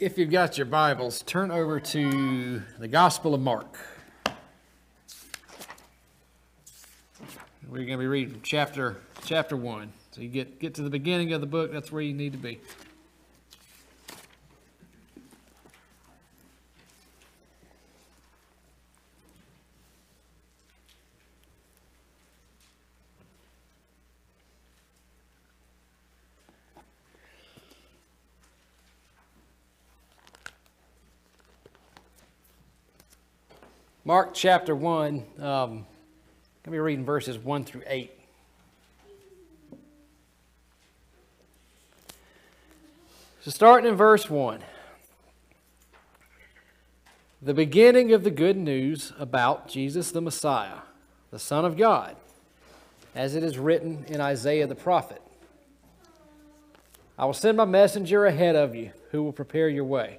If you've got your Bibles, turn over to the Gospel of Mark. We're going to be reading chapter chapter 1. So you get, get to the beginning of the book, that's where you need to be. Mark chapter 1, um, going to be reading verses 1 through 8. So, starting in verse 1, the beginning of the good news about Jesus the Messiah, the Son of God, as it is written in Isaiah the prophet I will send my messenger ahead of you who will prepare your way.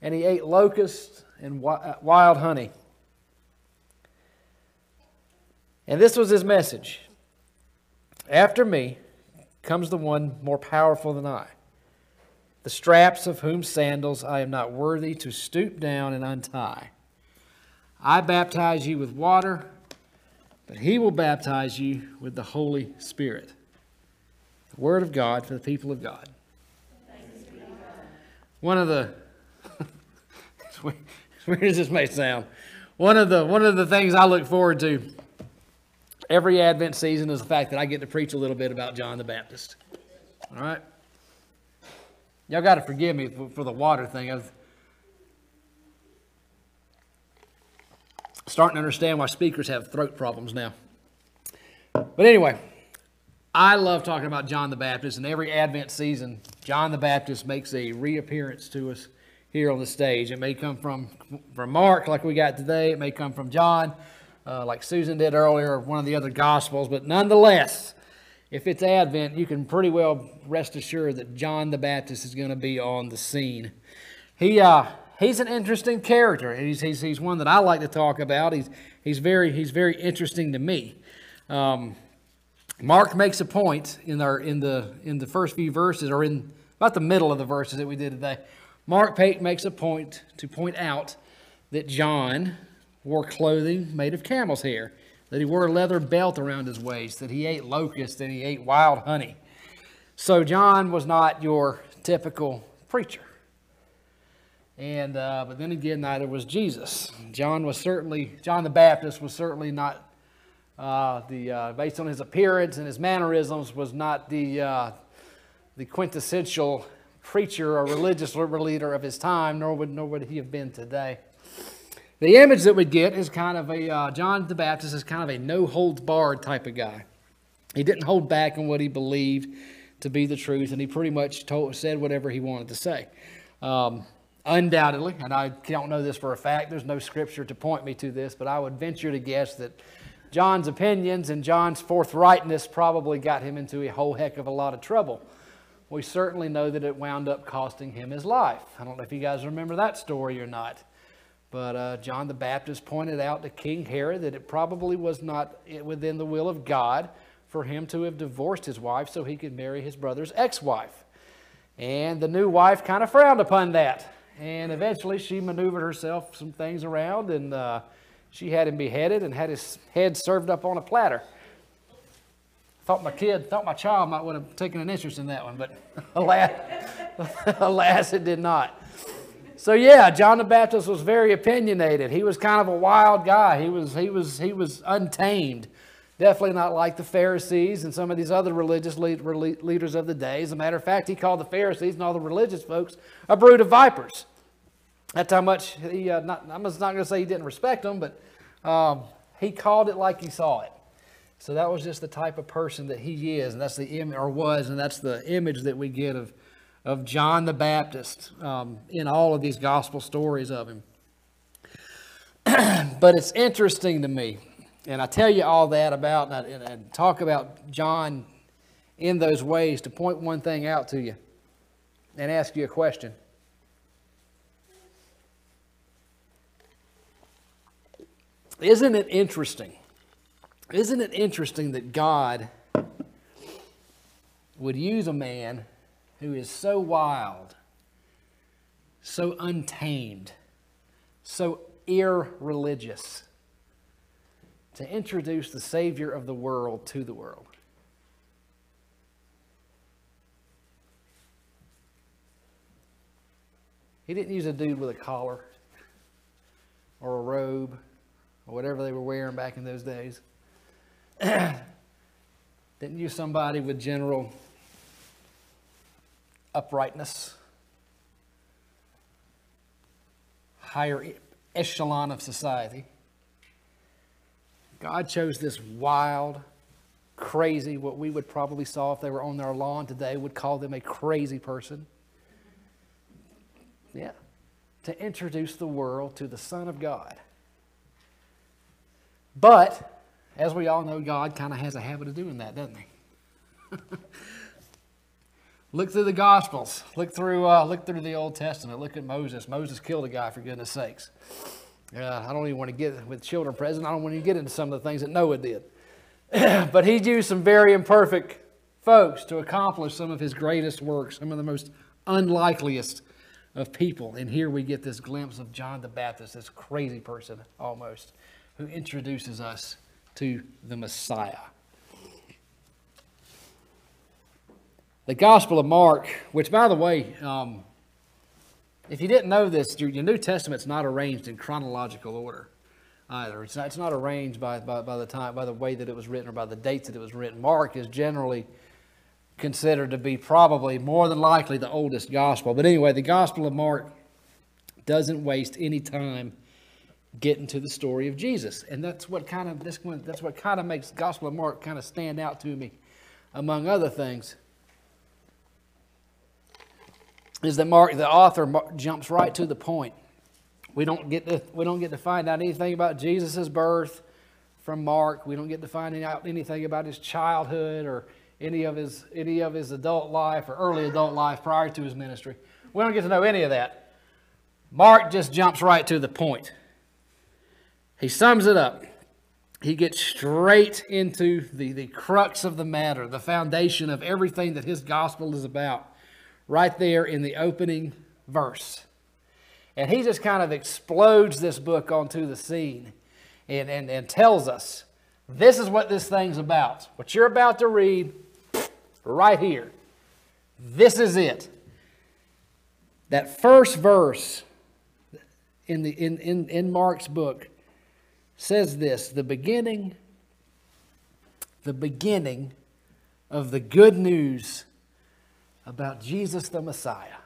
and he ate locusts and uh, wild honey. And this was his message After me comes the one more powerful than I, the straps of whose sandals I am not worthy to stoop down and untie. I baptize you with water, but he will baptize you with the Holy Spirit. The Word of God for the people of God. One of the as weird as this may sound, one of the one of the things I look forward to every Advent season is the fact that I get to preach a little bit about John the Baptist. All right, y'all got to forgive me for, for, the water thing. I'm starting to understand why speakers have throat problems now. But anyway. I love talking about John the Baptist, and every Advent season, John the Baptist makes a reappearance to us here on the stage. It may come from, from Mark, like we got today. It may come from John, uh, like Susan did earlier, or one of the other Gospels. But nonetheless, if it's Advent, you can pretty well rest assured that John the Baptist is going to be on the scene. He, uh, he's an interesting character. He's, he's, he's one that I like to talk about. He's, he's, very, he's very interesting to me. Um, Mark makes a point in, our, in, the, in the first few verses, or in about the middle of the verses that we did today. Mark Pate makes a point to point out that John wore clothing made of camel's hair, that he wore a leather belt around his waist, that he ate locusts and he ate wild honey. So John was not your typical preacher. And uh, but then again, neither was Jesus. John was certainly John the Baptist was certainly not uh, the uh, based on his appearance and his mannerisms was not the uh, the quintessential preacher or religious leader of his time, nor would, nor would he have been today. The image that we get is kind of a, uh, John the Baptist is kind of a no holds barred type of guy. He didn't hold back on what he believed to be the truth, and he pretty much told, said whatever he wanted to say. Um, undoubtedly, and I don't know this for a fact, there's no scripture to point me to this, but I would venture to guess that John's opinions and John's forthrightness probably got him into a whole heck of a lot of trouble we certainly know that it wound up costing him his life. I don't know if you guys remember that story or not. But uh, John the Baptist pointed out to King Herod that it probably was not within the will of God for him to have divorced his wife so he could marry his brother's ex wife. And the new wife kind of frowned upon that. And eventually she maneuvered herself some things around and uh, she had him beheaded and had his head served up on a platter. Thought my kid, thought my child might would have taken an interest in that one, but alas, alas, it did not. So yeah, John the Baptist was very opinionated. He was kind of a wild guy. He was he was he was untamed. Definitely not like the Pharisees and some of these other religious lead, leaders of the day. As a matter of fact, he called the Pharisees and all the religious folks a brood of vipers. That's how much he. Uh, not, I'm not going to say he didn't respect them, but um, he called it like he saw it. So that was just the type of person that he is, and that's the image or was, and that's the image that we get of of John the Baptist um, in all of these gospel stories of him. but it's interesting to me, and I tell you all that about and, and talk about John in those ways to point one thing out to you and ask you a question. Isn't it interesting? Isn't it interesting that God would use a man who is so wild, so untamed, so irreligious to introduce the Savior of the world to the world? He didn't use a dude with a collar or a robe or whatever they were wearing back in those days. didn't use somebody with general uprightness, higher echelon of society. God chose this wild, crazy, what we would probably saw if they were on their lawn today, would call them a crazy person. Yeah. To introduce the world to the Son of God. But, as we all know, God kind of has a habit of doing that, doesn't he? look through the Gospels. Look through, uh, look through the Old Testament. Look at Moses. Moses killed a guy, for goodness sakes. Uh, I don't even want to get, with children present, I don't want to get into some of the things that Noah did. but he used some very imperfect folks to accomplish some of his greatest works, some of the most unlikeliest of people. And here we get this glimpse of John the Baptist, this crazy person almost, who introduces us to the Messiah. The Gospel of Mark, which, by the way, um, if you didn't know this, your, New Testament's not arranged in chronological order either. It's not, it's not arranged by, by, by the time, by the way that it was written or by the dates that it was written. Mark is generally considered to be probably more than likely the oldest gospel. But anyway, the Gospel of Mark doesn't waste any time getting to the story of Jesus, and that's what kind of this one, that's what kind of makes Gospel of Mark kind of stand out to me, among other things. Is that Mark, the author, jumps right to the point. We don't get to we don't get to find out anything about Jesus' birth from Mark. We don't get to find out anything about his childhood or any of his any of his adult life or early adult life prior to his ministry. We don't get to know any of that. Mark just jumps right to the point. He sums it up. He gets straight into the, the crux of the matter, the foundation of everything that his gospel is about, right there in the opening verse. And he just kind of explodes this book onto the scene and, and, and tells us this is what this thing's about. What you're about to read right here. This is it. That first verse in, the, in, in, in Mark's book says this the beginning, the beginning of the good news about Jesus the Messiah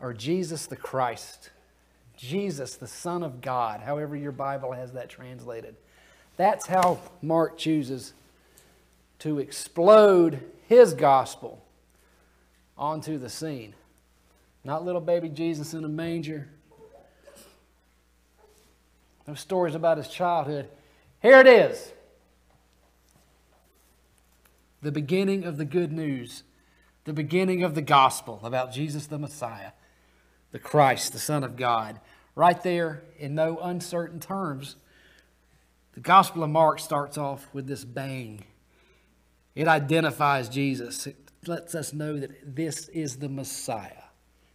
or Jesus the Christ, Jesus the Son of God, however your Bible has that translated. That's how Mark chooses to explode his gospel onto the scene. Not little baby Jesus in a manger. Those stories about his childhood. Here it is. The beginning of the good news, the beginning of the gospel about Jesus the Messiah, the Christ, the Son of God. Right there, in no uncertain terms, the Gospel of Mark starts off with this bang. It identifies Jesus. It lets us know that this is the Messiah.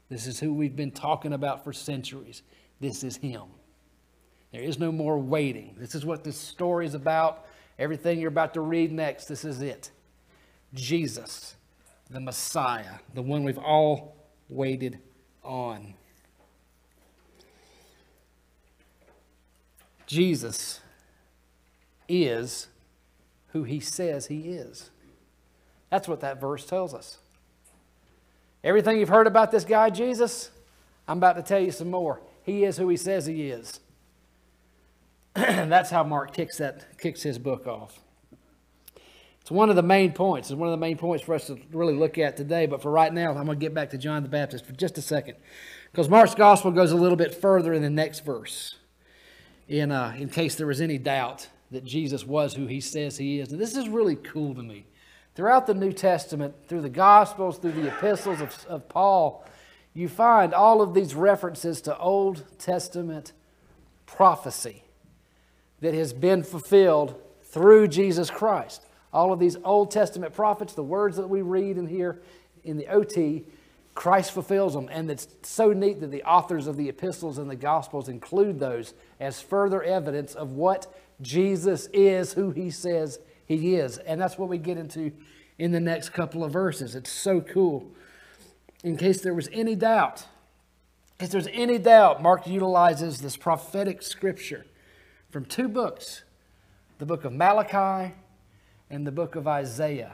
This is who we've been talking about for centuries. This is Him. There is no more waiting. This is what this story is about. Everything you're about to read next, this is it. Jesus, the Messiah, the one we've all waited on. Jesus is who he says he is. That's what that verse tells us. Everything you've heard about this guy, Jesus, I'm about to tell you some more. He is who he says he is. That's how Mark kicks, that, kicks his book off. It's one of the main points. It's one of the main points for us to really look at today. But for right now, I'm going to get back to John the Baptist for just a second. Because Mark's gospel goes a little bit further in the next verse, in, uh, in case there was any doubt that Jesus was who he says he is. And this is really cool to me. Throughout the New Testament, through the Gospels, through the epistles of, of Paul, you find all of these references to Old Testament prophecy that has been fulfilled through Jesus Christ. All of these Old Testament prophets, the words that we read and hear in the OT, Christ fulfills them. And it's so neat that the authors of the epistles and the gospels include those as further evidence of what Jesus is, who he says he is. And that's what we get into in the next couple of verses. It's so cool. In case there was any doubt, if there's any doubt, Mark utilizes this prophetic scripture from two books the book of Malachi and the book of Isaiah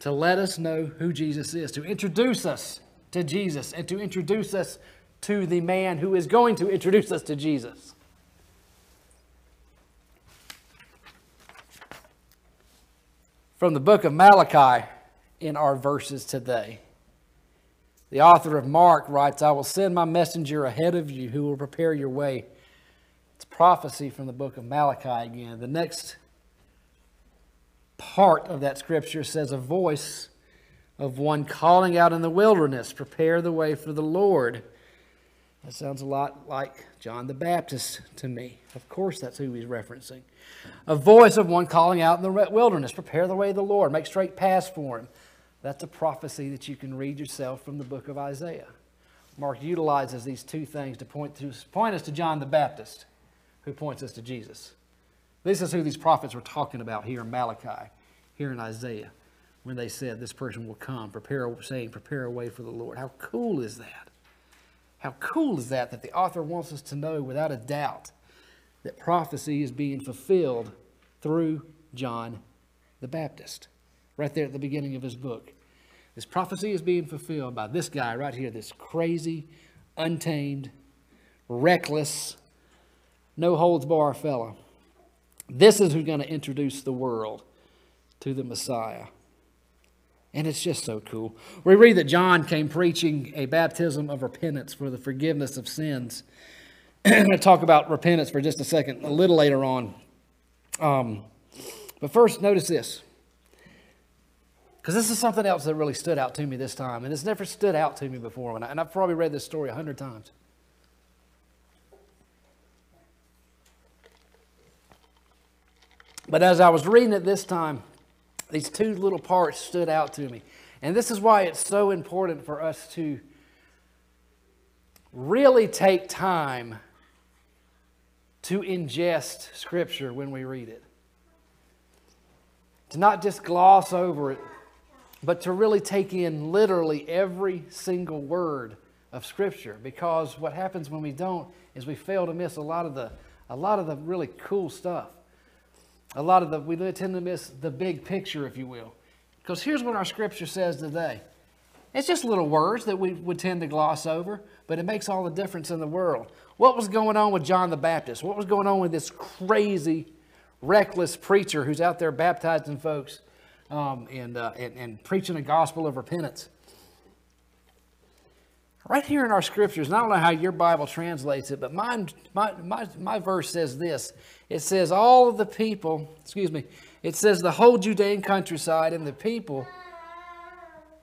to let us know who Jesus is, to introduce us to Jesus, and to introduce us to the man who is going to introduce us to Jesus. From the book of Malachi in our verses today. The author of Mark writes, I will send my messenger ahead of you who will prepare your way. Prophecy from the book of Malachi again. The next part of that scripture says, A voice of one calling out in the wilderness, prepare the way for the Lord. That sounds a lot like John the Baptist to me. Of course, that's who he's referencing. A voice of one calling out in the wilderness, prepare the way of the Lord, make straight paths for him. That's a prophecy that you can read yourself from the book of Isaiah. Mark utilizes these two things to point, to point us to John the Baptist, who points us to Jesus. This is who these prophets were talking about here in Malachi, here in Isaiah, when they said this person will come, prepare, saying, prepare a way for the Lord. How cool is that? How cool is that that the author wants us to know without a doubt that prophecy is being fulfilled through John the Baptist, right there at the beginning of his book. This prophecy is being fulfilled by this guy right here, this crazy, untamed, reckless, no holds bar fellow. This is who's going to introduce the world to the Messiah. And it's just so cool. We read that John came preaching a baptism of repentance for the forgiveness of sins. I'm going to talk about repentance for just a second, a little later on. Um, but first, notice this. Because this is something else that really stood out to me this time. And it's never stood out to me before. And, I, and I've probably read this story a hundred times. But as I was reading it this time, these two little parts stood out to me. And this is why it's so important for us to really take time to ingest Scripture when we read it. To not just gloss over it, but to really take in literally every single word of Scripture. Because what happens when we don't is we fail to miss a lot of the, a lot of the really cool stuff a lot of the, we tend to miss the big picture, if you will. Because here's what our scripture says today. It's just little words that we would tend to gloss over, but it makes all the difference in the world. What was going on with John the Baptist? What was going on with this crazy, reckless preacher who's out there baptizing folks um, and, uh, and, and preaching a gospel of repentance? Right here in our scriptures, and I don't know how your Bible translates it, but my, my, my verse says this. It says, All of the people, excuse me, it says, the whole Judean countryside and the people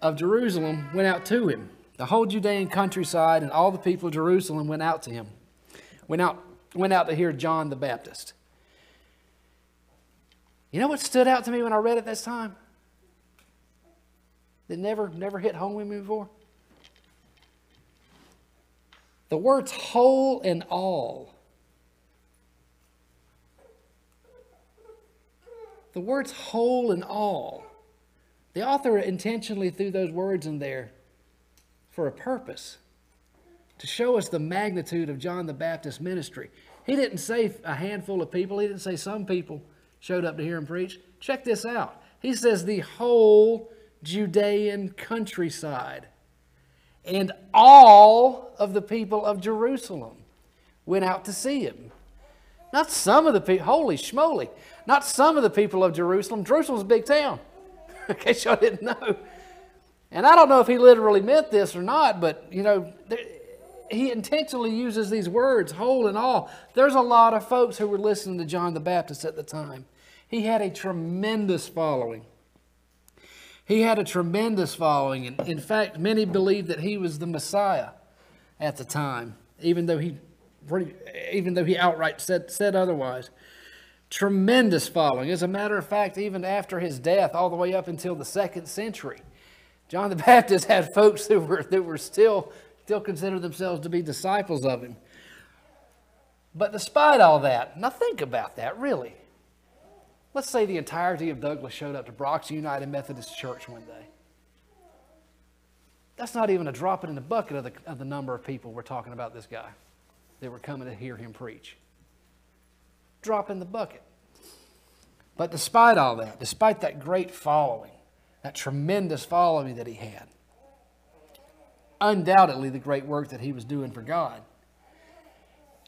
of Jerusalem went out to him. The whole Judean countryside and all the people of Jerusalem went out to him, went out, went out to hear John the Baptist. You know what stood out to me when I read it this time? That never, never hit home with me before? The words whole and all. The words whole and all. The author intentionally threw those words in there for a purpose to show us the magnitude of John the Baptist's ministry. He didn't say a handful of people, he didn't say some people showed up to hear him preach. Check this out. He says the whole Judean countryside and all of the people of Jerusalem went out to see him. Not some of the people, holy schmoly. Not some of the people of Jerusalem. Jerusalem's a big town, in case y'all didn't know. And I don't know if he literally meant this or not, but you know, he intentionally uses these words, whole and all. There's a lot of folks who were listening to John the Baptist at the time. He had a tremendous following. He had a tremendous following. And in fact, many believed that he was the Messiah at the time, even though he, even though he outright said, said otherwise. Tremendous following. As a matter of fact, even after his death, all the way up until the second century, John the Baptist had folks who were, that were still, still considered themselves to be disciples of him. But despite all that, now think about that, really. Let's say the entirety of Douglas showed up to Brox United Methodist Church one day. That's not even a drop in the bucket of the, of the number of people we're talking about this guy that were coming to hear him preach. Drop in the bucket. But despite all that, despite that great following, that tremendous following that he had, undoubtedly the great work that he was doing for God,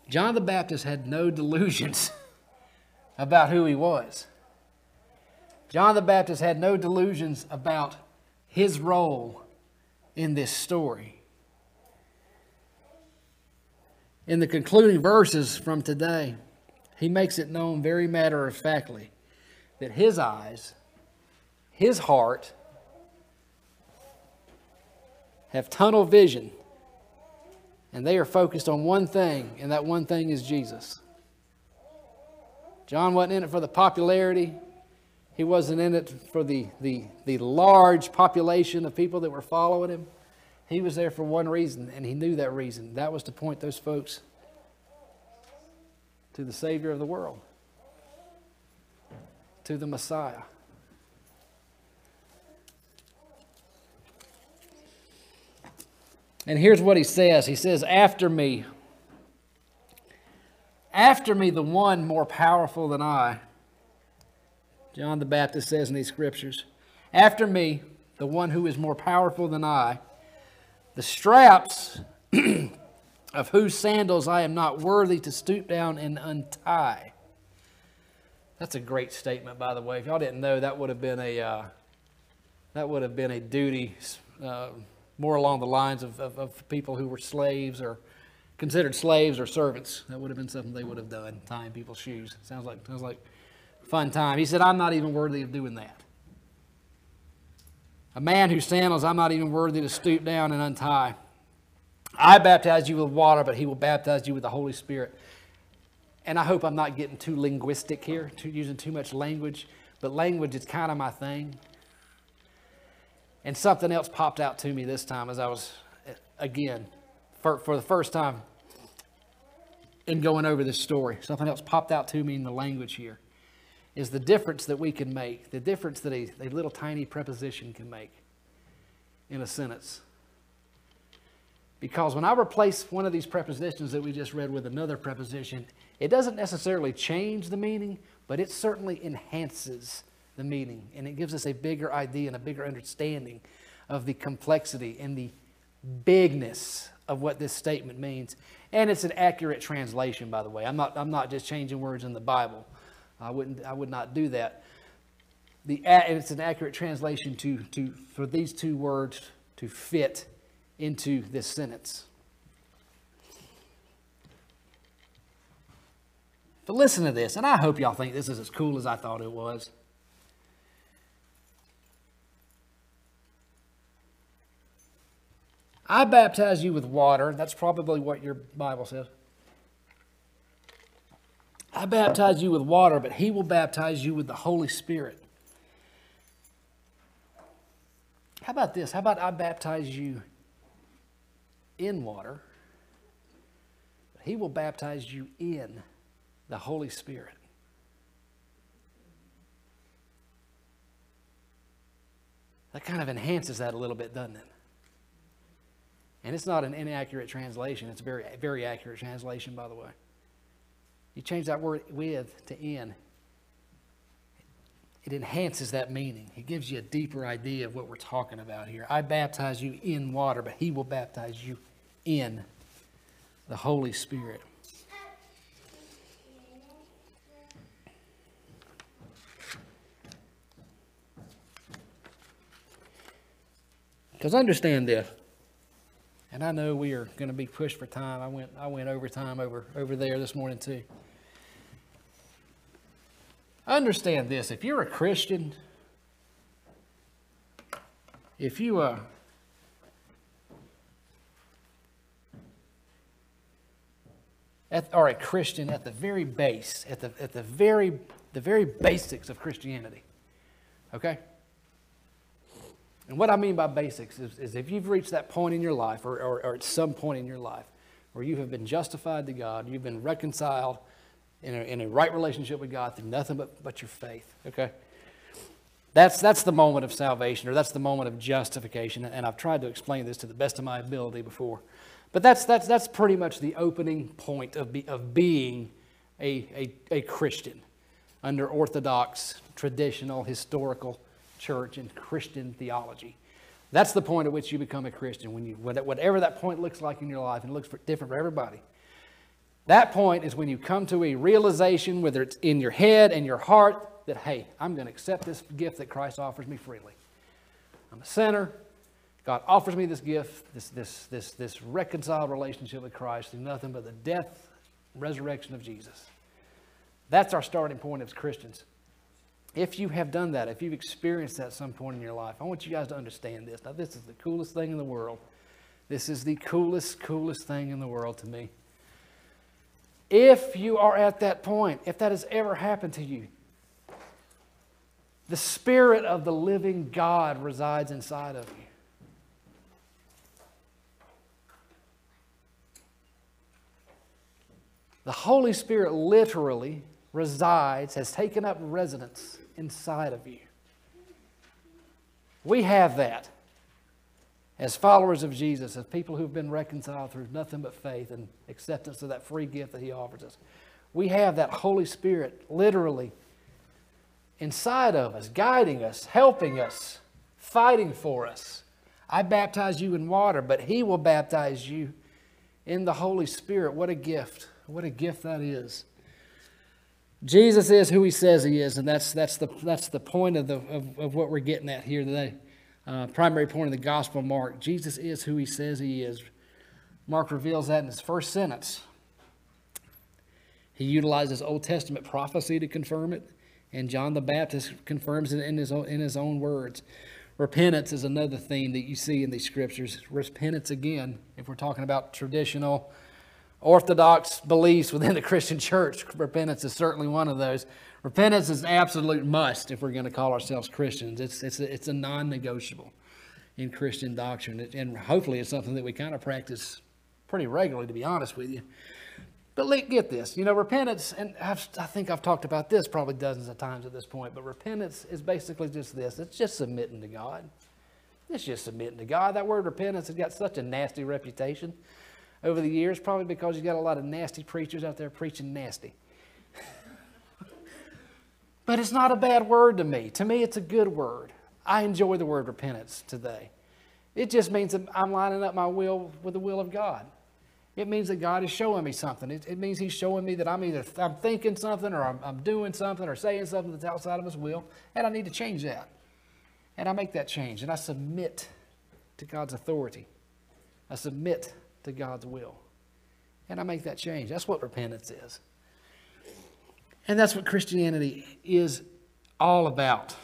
John the Baptist had no delusions about who he was. John the Baptist had no delusions about his role in this story. In the concluding verses from today, he makes it known very matter of factly that his eyes, his heart, have tunnel vision and they are focused on one thing, and that one thing is Jesus. John wasn't in it for the popularity. He wasn't in it for the, the, the large population of people that were following him. He was there for one reason, and he knew that reason. That was to point those folks to the Savior of the world, to the Messiah. And here's what he says He says, After me, after me, the one more powerful than I. John the Baptist says in these scriptures, After me, the one who is more powerful than I, the straps of whose sandals I am not worthy to stoop down and untie. That's a great statement, by the way. If y'all didn't know, that would have been a uh, that would have been a duty uh, more along the lines of, of, of people who were slaves or considered slaves or servants. That would have been something they would have done, tying people's shoes. Sounds like sounds like fun time. He said, I'm not even worthy of doing that. A man whose sandals I'm not even worthy to stoop down and untie. I baptize you with water, but he will baptize you with the Holy Spirit. And I hope I'm not getting too linguistic here, too, using too much language, but language is kind of my thing. And something else popped out to me this time as I was, again, for, for the first time in going over this story. Something else popped out to me in the language here is the difference that we can make, the difference that a, a little tiny preposition can make in a sentence. Because when I replace one of these prepositions that we just read with another preposition, it doesn't necessarily change the meaning, but it certainly enhances the meaning. And it gives us a bigger idea and a bigger understanding of the complexity and the bigness of what this statement means. And it's an accurate translation, by the way. I'm not, I'm not just changing words in the Bible. I, wouldn't, I would not do that. The, it's an accurate translation to, to, for these two words to fit into this sentence. But listen to this, and I hope y'all think this is as cool as I thought it was. I baptize you with water. That's probably what your Bible says. I baptize you with water, but he will baptize you with the Holy Spirit. How about this? How about I baptize you in water, but he will baptize you in the Holy Spirit. That kind of enhances that a little bit, doesn't it? And it's not an inaccurate translation. It's a very, very accurate translation, by the way. You change that word with to in, it enhances that meaning. It gives you a deeper idea of what we're talking about here. I baptize you in water, but he will baptize you in the Holy Spirit. Because understand this and I know we are going to be pushed for time. I went, I went over time over, over there this morning too. Understand this if you're a Christian, if you uh, at, are a Christian at the very base, at the, at the very the very basics of Christianity. Okay? And what I mean by basics is, is if you've reached that point in your life, or, or, or, at some point in your life, where you have been justified to God, you've been reconciled in a, in a right relationship with God through nothing but, but your faith, okay? That's, that's the moment of salvation, or that's the moment of justification. And I've tried to explain this to the best of my ability before. But that's, that's, that's pretty much the opening point of, be, of being a, a, a Christian under Orthodox, traditional, historical church and Christian theology. That's the point at which you become a Christian, when you, whatever that point looks like in your life, and it looks different for everybody. That point is when you come to a realization, whether it's in your head and your heart, that, hey, I'm going to accept this gift that Christ offers me freely. I'm a sinner. God offers me this gift, this, this, this, this reconciled relationship with Christ through nothing but the death, resurrection of Jesus. That's our starting point as Christians. If you have done that, if you've experienced that at some point in your life, I want you guys to understand this. Now, this is the coolest thing in the world. This is the coolest, coolest thing in the world to me. If you are at that point, if that has ever happened to you, the Spirit of the living God resides inside of you. The Holy Spirit literally resides, has taken up residence inside of you. We have that as followers of Jesus, as people who've been reconciled through nothing but faith and acceptance of that free gift that He offers us. We have that Holy Spirit literally inside of us, guiding us, helping us, fighting for us. I baptize you in water, but He will baptize you in the Holy Spirit. What a gift! What a gift that is. Jesus is who he says he is, and that's, that's, the, that's the point of, the, of, of what we're getting at here today. Uh, primary point of the Gospel of Mark. Jesus is who he says he is. Mark reveals that in his first sentence. He utilizes Old Testament prophecy to confirm it, and John the Baptist confirms it in his own, in his own words. Repentance is another theme that you see in these scriptures. Repentance, again, if we're talking about traditional orthodox beliefs within the Christian church. Repentance is certainly one of those. Repentance is an absolute must if we're going to call ourselves Christians. It's, it's, a, it's a non negotiable in Christian doctrine. And hopefully, it's something that we kind of practice pretty regularly, to be honest with you. But get this, you know, repentance, and I've, i think I've talked about this probably dozens of times at this point, but repentance is basically just this it's just submitting to God. It's just submitting to God. That word repentance has got such a nasty reputation over the years, probably because you got a lot of nasty preachers out there preaching nasty. but it's not a bad word to me. To me, it's a good word. I enjoy the word repentance today. It just means that I'm lining up my will with the will of God. It means that God is showing me something. It, it means He's showing me that I'm either I'm thinking something or I'm, I'm doing something or saying something that's outside of His will, and I need to change that. And I make that change, and I submit to God's authority. I submit to God's will. And I make that change. That's what repentance is. And that's what Christianity is all about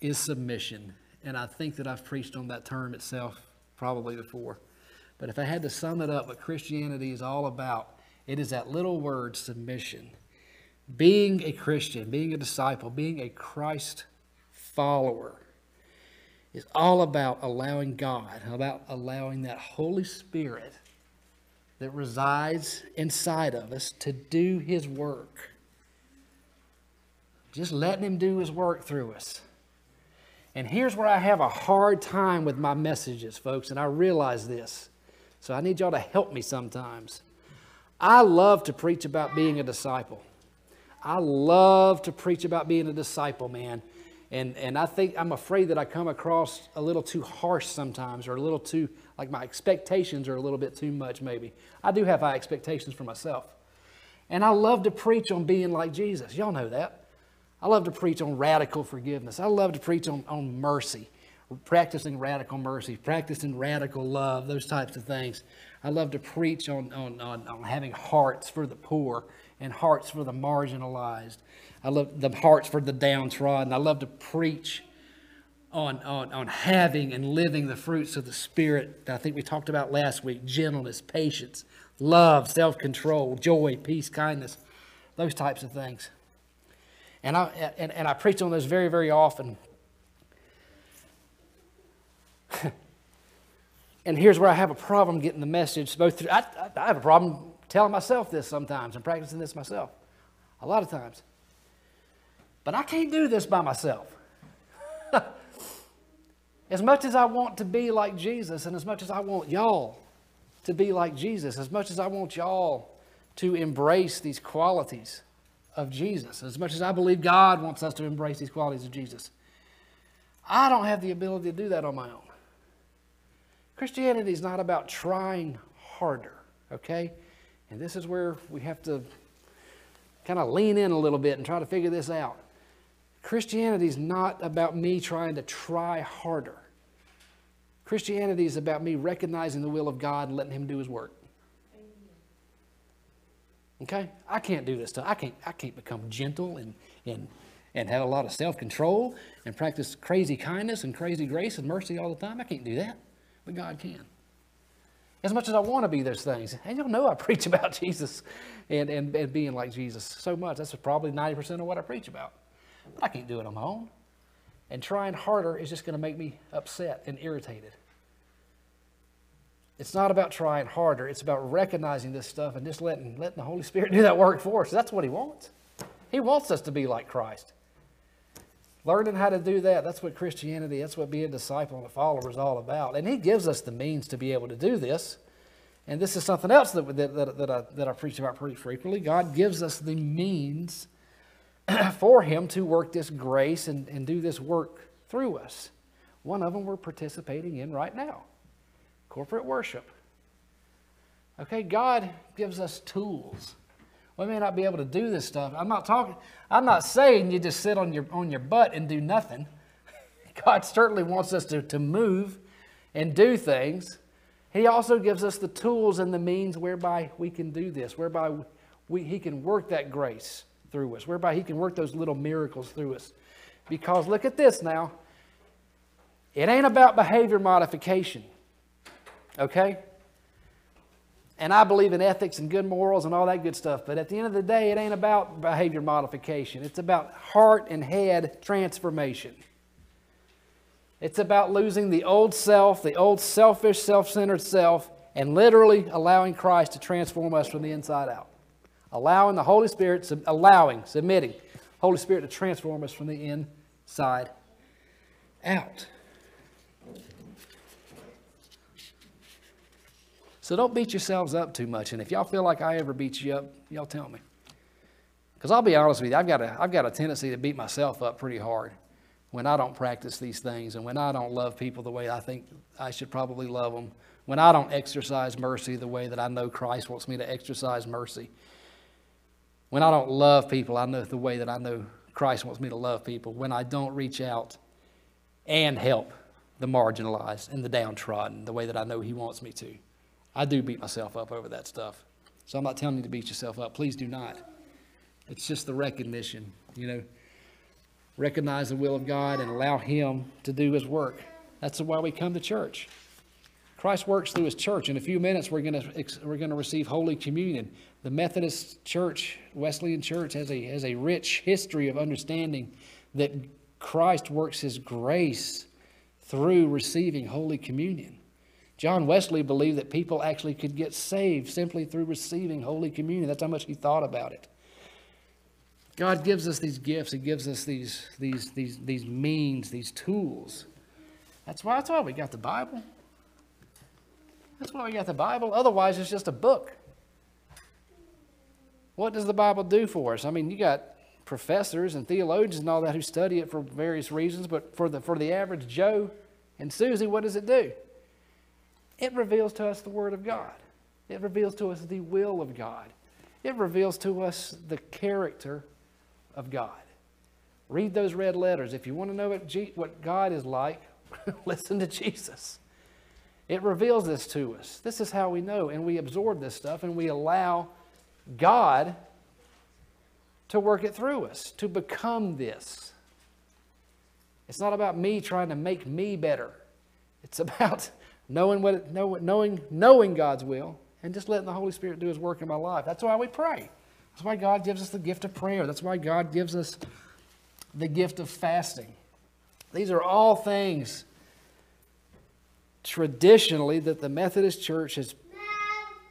is submission. And I think that I've preached on that term itself probably before. But if I had to sum it up, what Christianity is all about, it is that little word submission. Being a Christian, being a disciple, being a Christ follower is all about allowing God, about allowing that Holy Spirit that resides inside of us to do His work. Just letting Him do His work through us. And here's where I have a hard time with my messages, folks, and I realize this. So I need y'all to help me sometimes. I love to preach about being a disciple. I love to preach about being a disciple, man. And, and I think I'm afraid that I come across a little too harsh sometimes or a little too, like my expectations are a little bit too much, maybe. I do have high expectations for myself. And I love to preach on being like Jesus. Y'all know that. I love to preach on radical forgiveness. I love to preach on, on mercy, practicing radical mercy, practicing radical love, those types of things. I love to preach on, on, on, on having hearts for the poor and hearts for the marginalized. I love the hearts for the downtrodden. I love to preach on, on, on having and living the fruits of the Spirit that I think we talked about last week gentleness, patience, love, self control, joy, peace, kindness, those types of things. And I, and, and I preach on those very, very often. and here's where I have a problem getting the message both through. I, I have a problem telling myself this sometimes and practicing this myself a lot of times. But I can't do this by myself. as much as I want to be like Jesus, and as much as I want y'all to be like Jesus, as much as I want y'all to embrace these qualities of Jesus, as much as I believe God wants us to embrace these qualities of Jesus, I don't have the ability to do that on my own. Christianity is not about trying harder, okay? And this is where we have to kind of lean in a little bit and try to figure this out. Christianity is not about me trying to try harder. Christianity is about me recognizing the will of God and letting Him do His work. Okay? I can't do this stuff. I can't, I can't become gentle and, and, and have a lot of self control and practice crazy kindness and crazy grace and mercy all the time. I can't do that. But God can. As much as I want to be those things. And you'll know I preach about Jesus and, and, and being like Jesus so much. That's probably 90% of what I preach about. But I can't do it on my own. And trying harder is just going to make me upset and irritated. It's not about trying harder. It's about recognizing this stuff and just letting, letting the Holy Spirit do that work for us. That's what He wants. He wants us to be like Christ. Learning how to do that, that's what Christianity, that's what being a disciple and a follower is all about. And He gives us the means to be able to do this. And this is something else that, that, that, that, I, that I preach about pretty frequently. God gives us the means for Him to work this grace and, and do this work through us. One of them we're participating in right now corporate worship. Okay, God gives us tools. We may not be able to do this stuff. I'm not talking, I'm not saying you just sit on your on your butt and do nothing. God certainly wants us to, to move and do things. He also gives us the tools and the means whereby we can do this, whereby we, He can work that grace through us, whereby He can work those little miracles through us. Because look at this now. It ain't about behavior modification. Okay? And I believe in ethics and good morals and all that good stuff. But at the end of the day, it ain't about behavior modification. It's about heart and head transformation. It's about losing the old self, the old selfish, self centered self, and literally allowing Christ to transform us from the inside out allowing the Holy Spirit, allowing, submitting, Holy Spirit to transform us from the inside out. So don't beat yourselves up too much. And if y'all feel like I ever beat you up, y'all tell me. Because I'll be honest with you, I've got, a, I've got a tendency to beat myself up pretty hard when I don't practice these things and when I don't love people the way I think I should probably love them, when I don't exercise mercy the way that I know Christ wants me to exercise mercy. When I don't love people, I know the way that I know Christ wants me to love people. When I don't reach out and help the marginalized and the downtrodden the way that I know He wants me to. I do beat myself up over that stuff. So I'm not telling you to beat yourself up. Please do not. It's just the recognition, you know. Recognize the will of God and allow Him to do His work. That's why we come to church. Christ works through His church. In a few minutes, we're going to, we're going to receive Holy Communion. The Methodist Church, Wesleyan Church, has a, has a rich history of understanding that Christ works His grace through receiving Holy Communion. John Wesley believed that people actually could get saved simply through receiving Holy Communion. That's how much he thought about it. God gives us these gifts. He gives us these, these, these, these means, these tools. That's why, that's why we got the Bible. That's why we got the Bible. Otherwise, it's just a book. What does the Bible do for us? I mean, you got professors and theologians and all that who study it for various reasons, but for the, for the average Joe and Susie, what does it do? It reveals to us the Word of God. It reveals to us the will of God. It reveals to us the character of God. Read those red letters. If you want to know what, G, what God is like, Listen to Jesus. It reveals this to us. This is how we know, and we absorb this stuff and we allow God to work it through us, to become this. It's not about me trying to make me better. It's about knowing what it, know, knowing knowing God's will and just letting the Holy Spirit do His work in my life. That's why we pray. That's why God gives us the gift of prayer. That's why God gives us the gift of fasting. These are all things traditionally that the Methodist Church has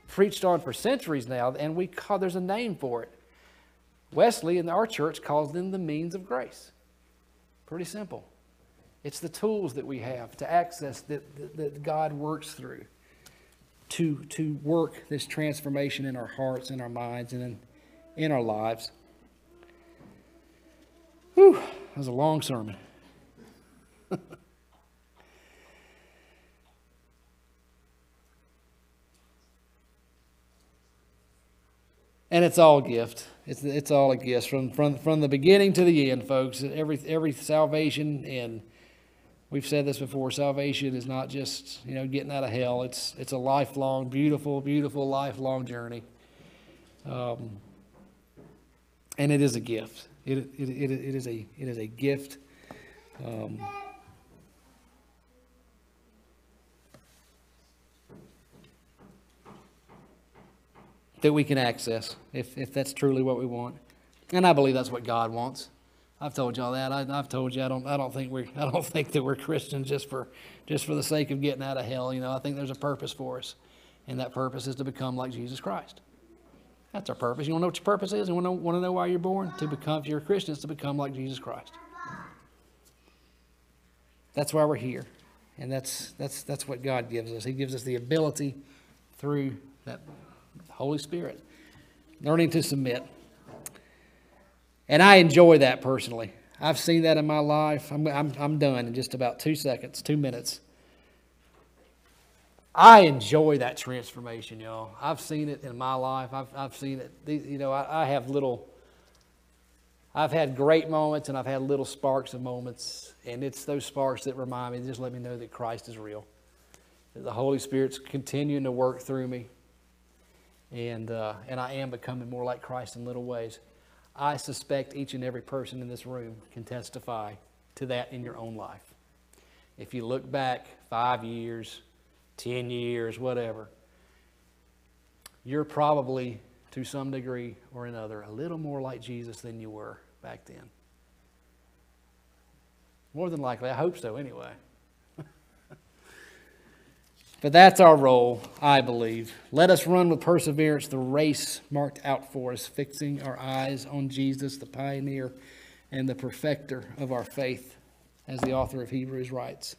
preached on for centuries now, and we call there's a name for it. Wesley in our church calls them the means of grace. Pretty simple. It's the tools that we have to access that, that, that God works through to, to work this transformation in our hearts, in our minds, and in, in our lives. Whew, that was a long sermon. and it's all gift. It's, it's all a gift from, from, from the beginning to the end, folks. Every, every salvation, and we've said this before, salvation is not just, you know, getting out of hell. It's, it's a lifelong, beautiful, beautiful, lifelong journey. Um, and it is a gift. It, it, it, it, is, a, it is a gift. Um, that we can access if, if that's truly what we want. And I believe that's what God wants. I've told y'all that. I, have told you I don't. I don't think we. I don't think that we're Christians just for just for the sake of getting out of hell. You know, I think there's a purpose for us, and that purpose is to become like Jesus Christ. That's our purpose. You want to know what your purpose is? You want to want to know why you're born? To become, if you're a Christian, it's to become like Jesus Christ. That's why we're here, and that's that's that's what God gives us. He gives us the ability through that Holy Spirit. Learning to submit. And I enjoy that personally. I've seen that in my life. I'm, I'm, I'm done in just about two seconds, two minutes. I enjoy that transformation, y'all. I've seen it in my life. I've, I've seen it. You know, I, I have little, I've had great moments and I've had little sparks of moments. And it's those sparks that remind me, just let me know that Christ is real. That the Holy Spirit's continuing to work through me and, uh, and I am becoming more like Christ in little ways. I suspect each and every person in this room can testify to that in your own life. If you look back five years, 10 years, whatever, you're probably, to some degree or another, a little more like Jesus than you were back then. More than likely. I hope so, anyway. But that's our role, I believe. Let us run with perseverance the race marked out for us, fixing our eyes on Jesus, the pioneer and the perfecter of our faith, as the author of Hebrews writes.